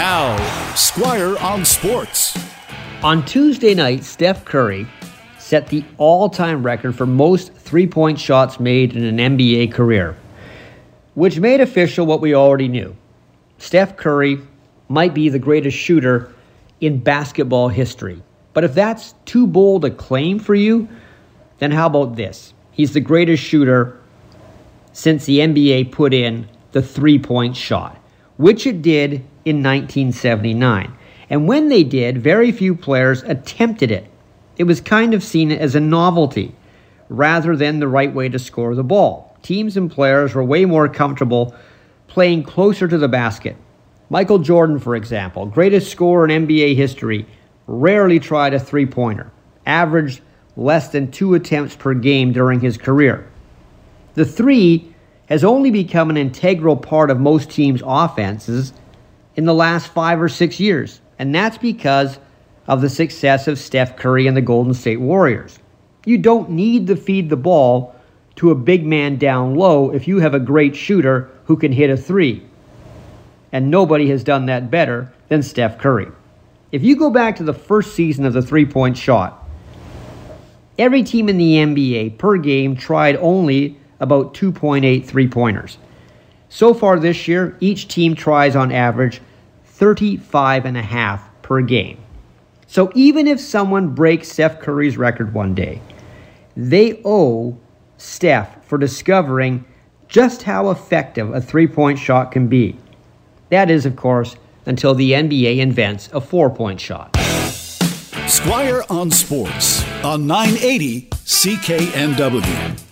Now, Squire on Sports. On Tuesday night, Steph Curry set the all time record for most three point shots made in an NBA career, which made official what we already knew. Steph Curry might be the greatest shooter in basketball history. But if that's too bold a claim for you, then how about this? He's the greatest shooter since the NBA put in the three point shot, which it did in 1979. And when they did, very few players attempted it. It was kind of seen as a novelty rather than the right way to score the ball. Teams and players were way more comfortable playing closer to the basket. Michael Jordan, for example, greatest scorer in NBA history, rarely tried a three pointer, averaged less than two attempts per game during his career. The three has only become an integral part of most teams' offenses in the last five or six years, and that's because of the success of Steph Curry and the Golden State Warriors. You don't need to feed the ball to a big man down low if you have a great shooter who can hit a three. And nobody has done that better than Steph Curry. If you go back to the first season of the three point shot, every team in the NBA per game tried only about 2.8 three pointers. So far this year, each team tries on average 35 and a half per game. So even if someone breaks Steph Curry's record one day, they owe Steph for discovering just how effective a three point shot can be. That is, of course, until the NBA invents a four point shot. Squire on Sports on 980 CKNW.